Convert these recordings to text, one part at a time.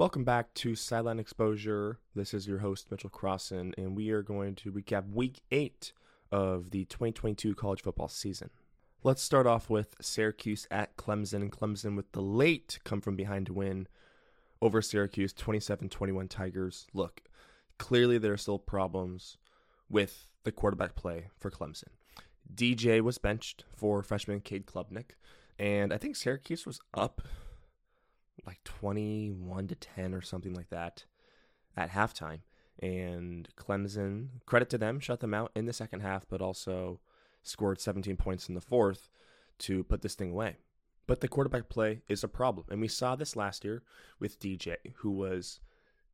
Welcome back to Sideline Exposure. This is your host, Mitchell Crossan, and we are going to recap week eight of the 2022 college football season. Let's start off with Syracuse at Clemson. and Clemson with the late come from behind win over Syracuse, 27 21 Tigers. Look, clearly there are still problems with the quarterback play for Clemson. DJ was benched for freshman Cade Klubnik, and I think Syracuse was up like 21 to 10 or something like that at halftime. And Clemson, credit to them, shut them out in the second half, but also scored 17 points in the fourth to put this thing away. But the quarterback play is a problem. And we saw this last year with DJ, who was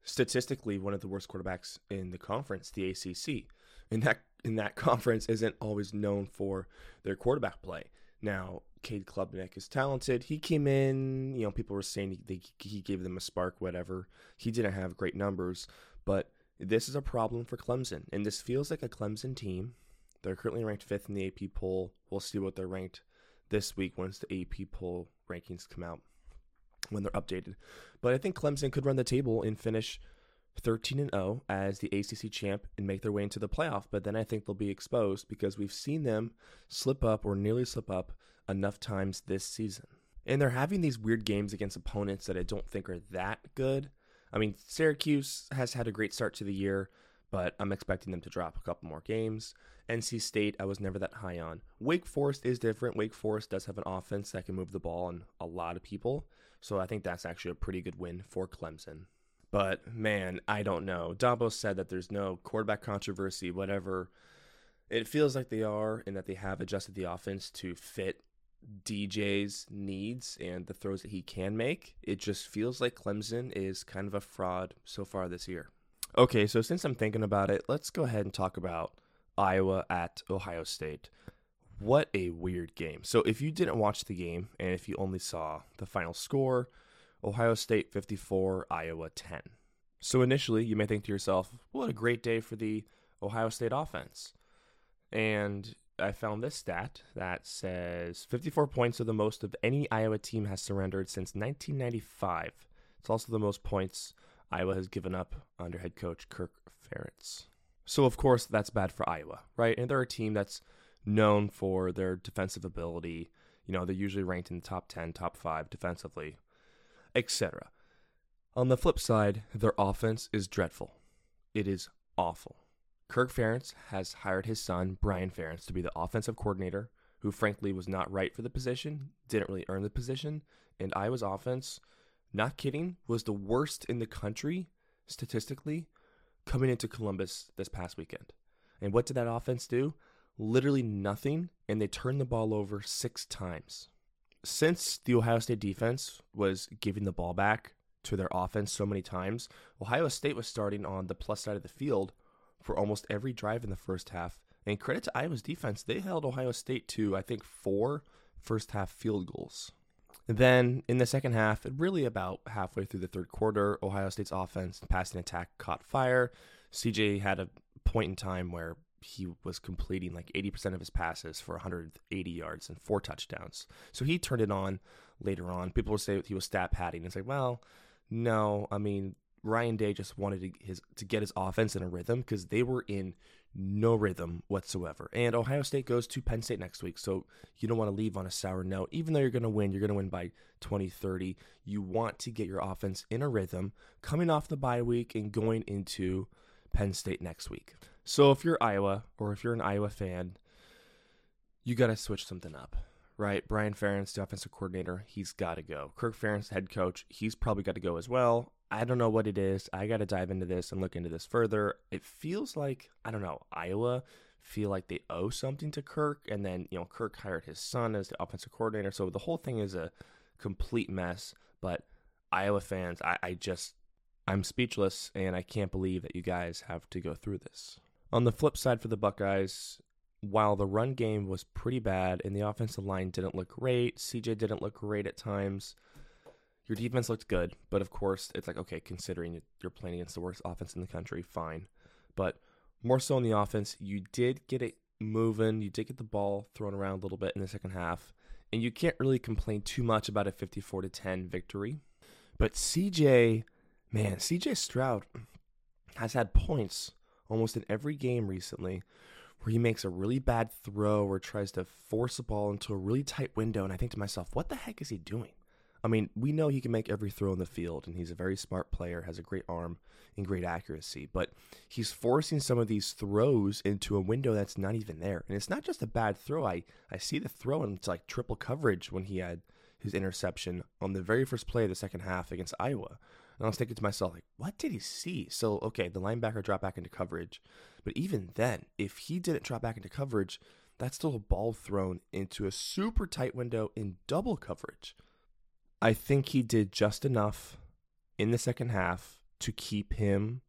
statistically one of the worst quarterbacks in the conference, the ACC. And that in that conference isn't always known for their quarterback play. Now, Cade Klubnik is talented. He came in, you know, people were saying he, he gave them a spark, whatever. He didn't have great numbers, but this is a problem for Clemson. And this feels like a Clemson team. They're currently ranked fifth in the AP poll. We'll see what they're ranked this week once the AP poll rankings come out when they're updated. But I think Clemson could run the table and finish 13 and 0 as the ACC champ and make their way into the playoff. But then I think they'll be exposed because we've seen them slip up or nearly slip up enough times this season. And they're having these weird games against opponents that I don't think are that good. I mean, Syracuse has had a great start to the year, but I'm expecting them to drop a couple more games. NC State, I was never that high on. Wake Forest is different. Wake Forest does have an offense that can move the ball on a lot of people. So I think that's actually a pretty good win for Clemson. But man, I don't know. Dabo said that there's no quarterback controversy, whatever. It feels like they are, and that they have adjusted the offense to fit DJ's needs and the throws that he can make. It just feels like Clemson is kind of a fraud so far this year. Okay, so since I'm thinking about it, let's go ahead and talk about Iowa at Ohio State. What a weird game. So, if you didn't watch the game and if you only saw the final score, Ohio State 54, Iowa 10. So, initially, you may think to yourself, what a great day for the Ohio State offense. And I found this stat that says 54 points are the most of any Iowa team has surrendered since 1995. It's also the most points Iowa has given up under head coach Kirk Ferentz. So of course that's bad for Iowa, right? And they're a team that's known for their defensive ability. You know, they're usually ranked in the top 10, top 5 defensively, etc. On the flip side, their offense is dreadful. It is awful. Kirk Ferentz has hired his son, Brian Ferentz, to be the offensive coordinator, who frankly was not right for the position, didn't really earn the position, and Iowa's offense, not kidding, was the worst in the country statistically coming into Columbus this past weekend. And what did that offense do? Literally nothing, and they turned the ball over six times. Since the Ohio State defense was giving the ball back to their offense so many times, Ohio State was starting on the plus side of the field for almost every drive in the first half. And credit to Iowa's defense, they held Ohio State to, I think, four first half field goals. And then in the second half, really about halfway through the third quarter, Ohio State's offense passing attack caught fire. CJ had a point in time where he was completing like 80% of his passes for 180 yards and four touchdowns. So he turned it on later on. People would say he was stat padding. It's like, well, no, I mean, Ryan Day just wanted to, his, to get his offense in a rhythm because they were in no rhythm whatsoever. And Ohio State goes to Penn State next week, so you don't want to leave on a sour note. Even though you're going to win, you're going to win by 20, 30. You want to get your offense in a rhythm coming off the bye week and going into Penn State next week. So if you're Iowa or if you're an Iowa fan, you got to switch something up right? Brian Ferentz, the offensive coordinator, he's got to go. Kirk Ferentz, head coach, he's probably got to go as well. I don't know what it is. I got to dive into this and look into this further. It feels like, I don't know, Iowa feel like they owe something to Kirk. And then, you know, Kirk hired his son as the offensive coordinator. So the whole thing is a complete mess. But Iowa fans, I, I just, I'm speechless and I can't believe that you guys have to go through this. On the flip side for the Buckeyes, while the run game was pretty bad and the offensive line didn't look great, CJ didn't look great at times your defense looked good, but of course, it's like, okay, considering you're playing against the worst offense in the country, fine. But more so on the offense, you did get it moving. You did get the ball thrown around a little bit in the second half. And you can't really complain too much about a 54 to 10 victory. But CJ Man, CJ Stroud has had points almost in every game recently where he makes a really bad throw or tries to force a ball into a really tight window. And I think to myself, what the heck is he doing? I mean, we know he can make every throw in the field, and he's a very smart player, has a great arm and great accuracy, but he's forcing some of these throws into a window that's not even there. And it's not just a bad throw. I, I see the throw, and it's like triple coverage when he had his interception on the very first play of the second half against Iowa. And I was thinking to myself, like, what did he see? So, okay, the linebacker dropped back into coverage. But even then, if he didn't drop back into coverage, that's still a ball thrown into a super tight window in double coverage. I think he did just enough in the second half to keep him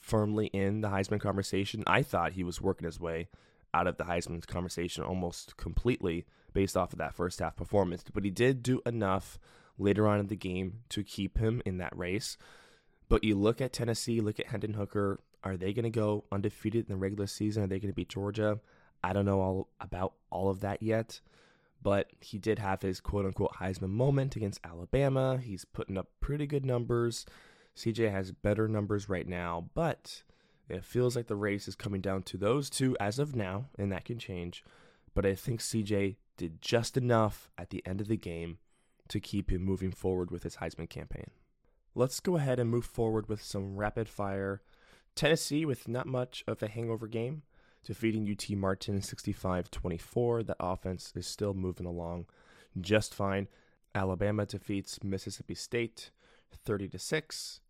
firmly in the Heisman conversation. I thought he was working his way out of the Heisman conversation almost completely based off of that first half performance, but he did do enough later on in the game to keep him in that race. But you look at Tennessee, look at Hendon Hooker. Are they going to go undefeated in the regular season? Are they going to beat Georgia? I don't know all about all of that yet but he did have his quote unquote Heisman moment against Alabama. He's putting up pretty good numbers. CJ has better numbers right now, but it feels like the race is coming down to those two as of now, and that can change. But I think CJ did just enough at the end of the game to keep him moving forward with his Heisman campaign. Let's go ahead and move forward with some rapid fire. Tennessee with not much of a hangover game defeating UT Martin 65 24. The offense is still moving along just fine. Alabama defeats Mississippi State 30 to 6.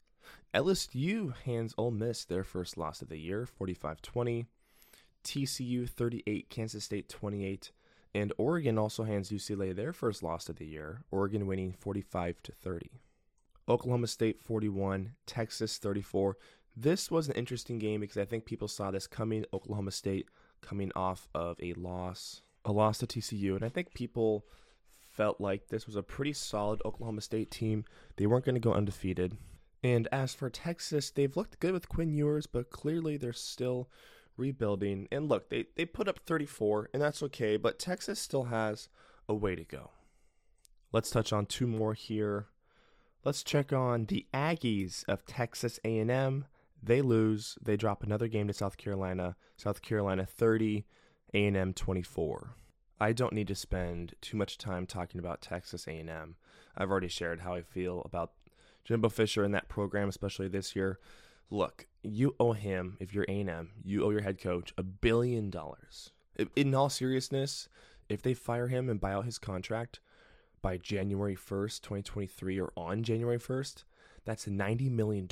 LSU hands Ole Miss their first loss of the year 45 20. TCU 38, Kansas State 28. And Oregon also hands UCLA their first loss of the year, Oregon winning 45 to 30. Oklahoma State 41, Texas 34. This was an interesting game because I think people saw this coming. Oklahoma State coming off of a loss, a loss to TCU, and I think people felt like this was a pretty solid Oklahoma State team. They weren't going to go undefeated. And as for Texas, they've looked good with Quinn Ewers, but clearly they're still rebuilding. And look, they, they put up 34, and that's okay, but Texas still has a way to go. Let's touch on two more here. Let's check on the Aggies of Texas A&M. They lose. They drop another game to South Carolina. South Carolina 30, A&M 24. I don't need to spend too much time talking about Texas A&M. I've already shared how I feel about Jimbo Fisher and that program, especially this year. Look, you owe him, if you're A&M, you owe your head coach a billion dollars. In all seriousness, if they fire him and buy out his contract by January 1st, 2023, or on January 1st, that's $90 million.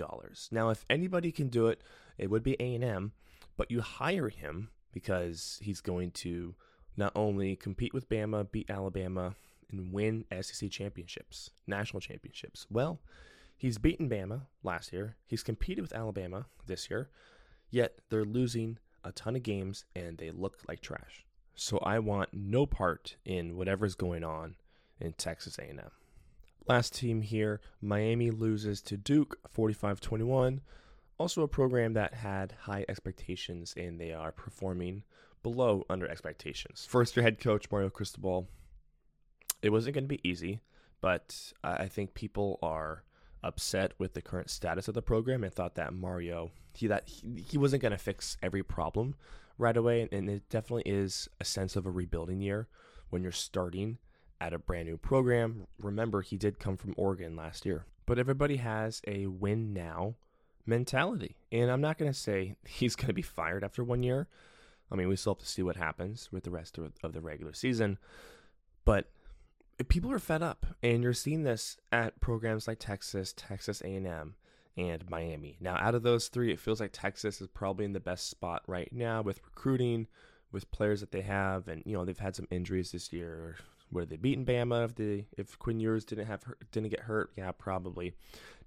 Now, if anybody can do it, it would be A&M, but you hire him because he's going to not only compete with Bama, beat Alabama, and win SEC championships, national championships. Well, he's beaten Bama last year. He's competed with Alabama this year, yet they're losing a ton of games and they look like trash. So I want no part in whatever's going on in Texas A&M. Last team here, Miami loses to Duke 45 21. Also, a program that had high expectations and they are performing below under expectations. First year head coach Mario Cristobal. It wasn't going to be easy, but I think people are upset with the current status of the program and thought that Mario he that he, he wasn't going to fix every problem right away and, and it definitely is a sense of a rebuilding year when you're starting at a brand new program. Remember, he did come from Oregon last year. But everybody has a win now mentality. And I'm not going to say he's going to be fired after one year. I mean, we still have to see what happens with the rest of the regular season. But people are fed up, and you're seeing this at programs like Texas, Texas A&M, and Miami. Now, out of those three, it feels like Texas is probably in the best spot right now with recruiting, with players that they have, and you know they've had some injuries this year, would they beaten Bama if the if Quinn Ewers didn't have didn't get hurt? Yeah, probably.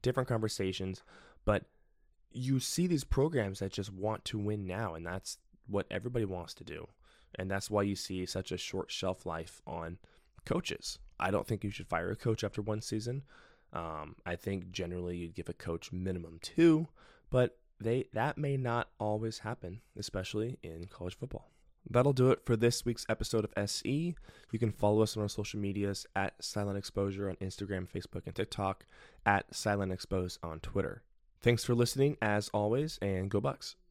Different conversations, but you see these programs that just want to win now, and that's what everybody wants to do, and that's why you see such a short shelf life on coaches. I don't think you should fire a coach after one season. Um, I think generally you'd give a coach minimum two, but they that may not always happen, especially in college football. That'll do it for this week's episode of SE. You can follow us on our social medias at Sideline Exposure on Instagram, Facebook, and TikTok, at Sideline Expose on Twitter. Thanks for listening, as always, and go Bucks.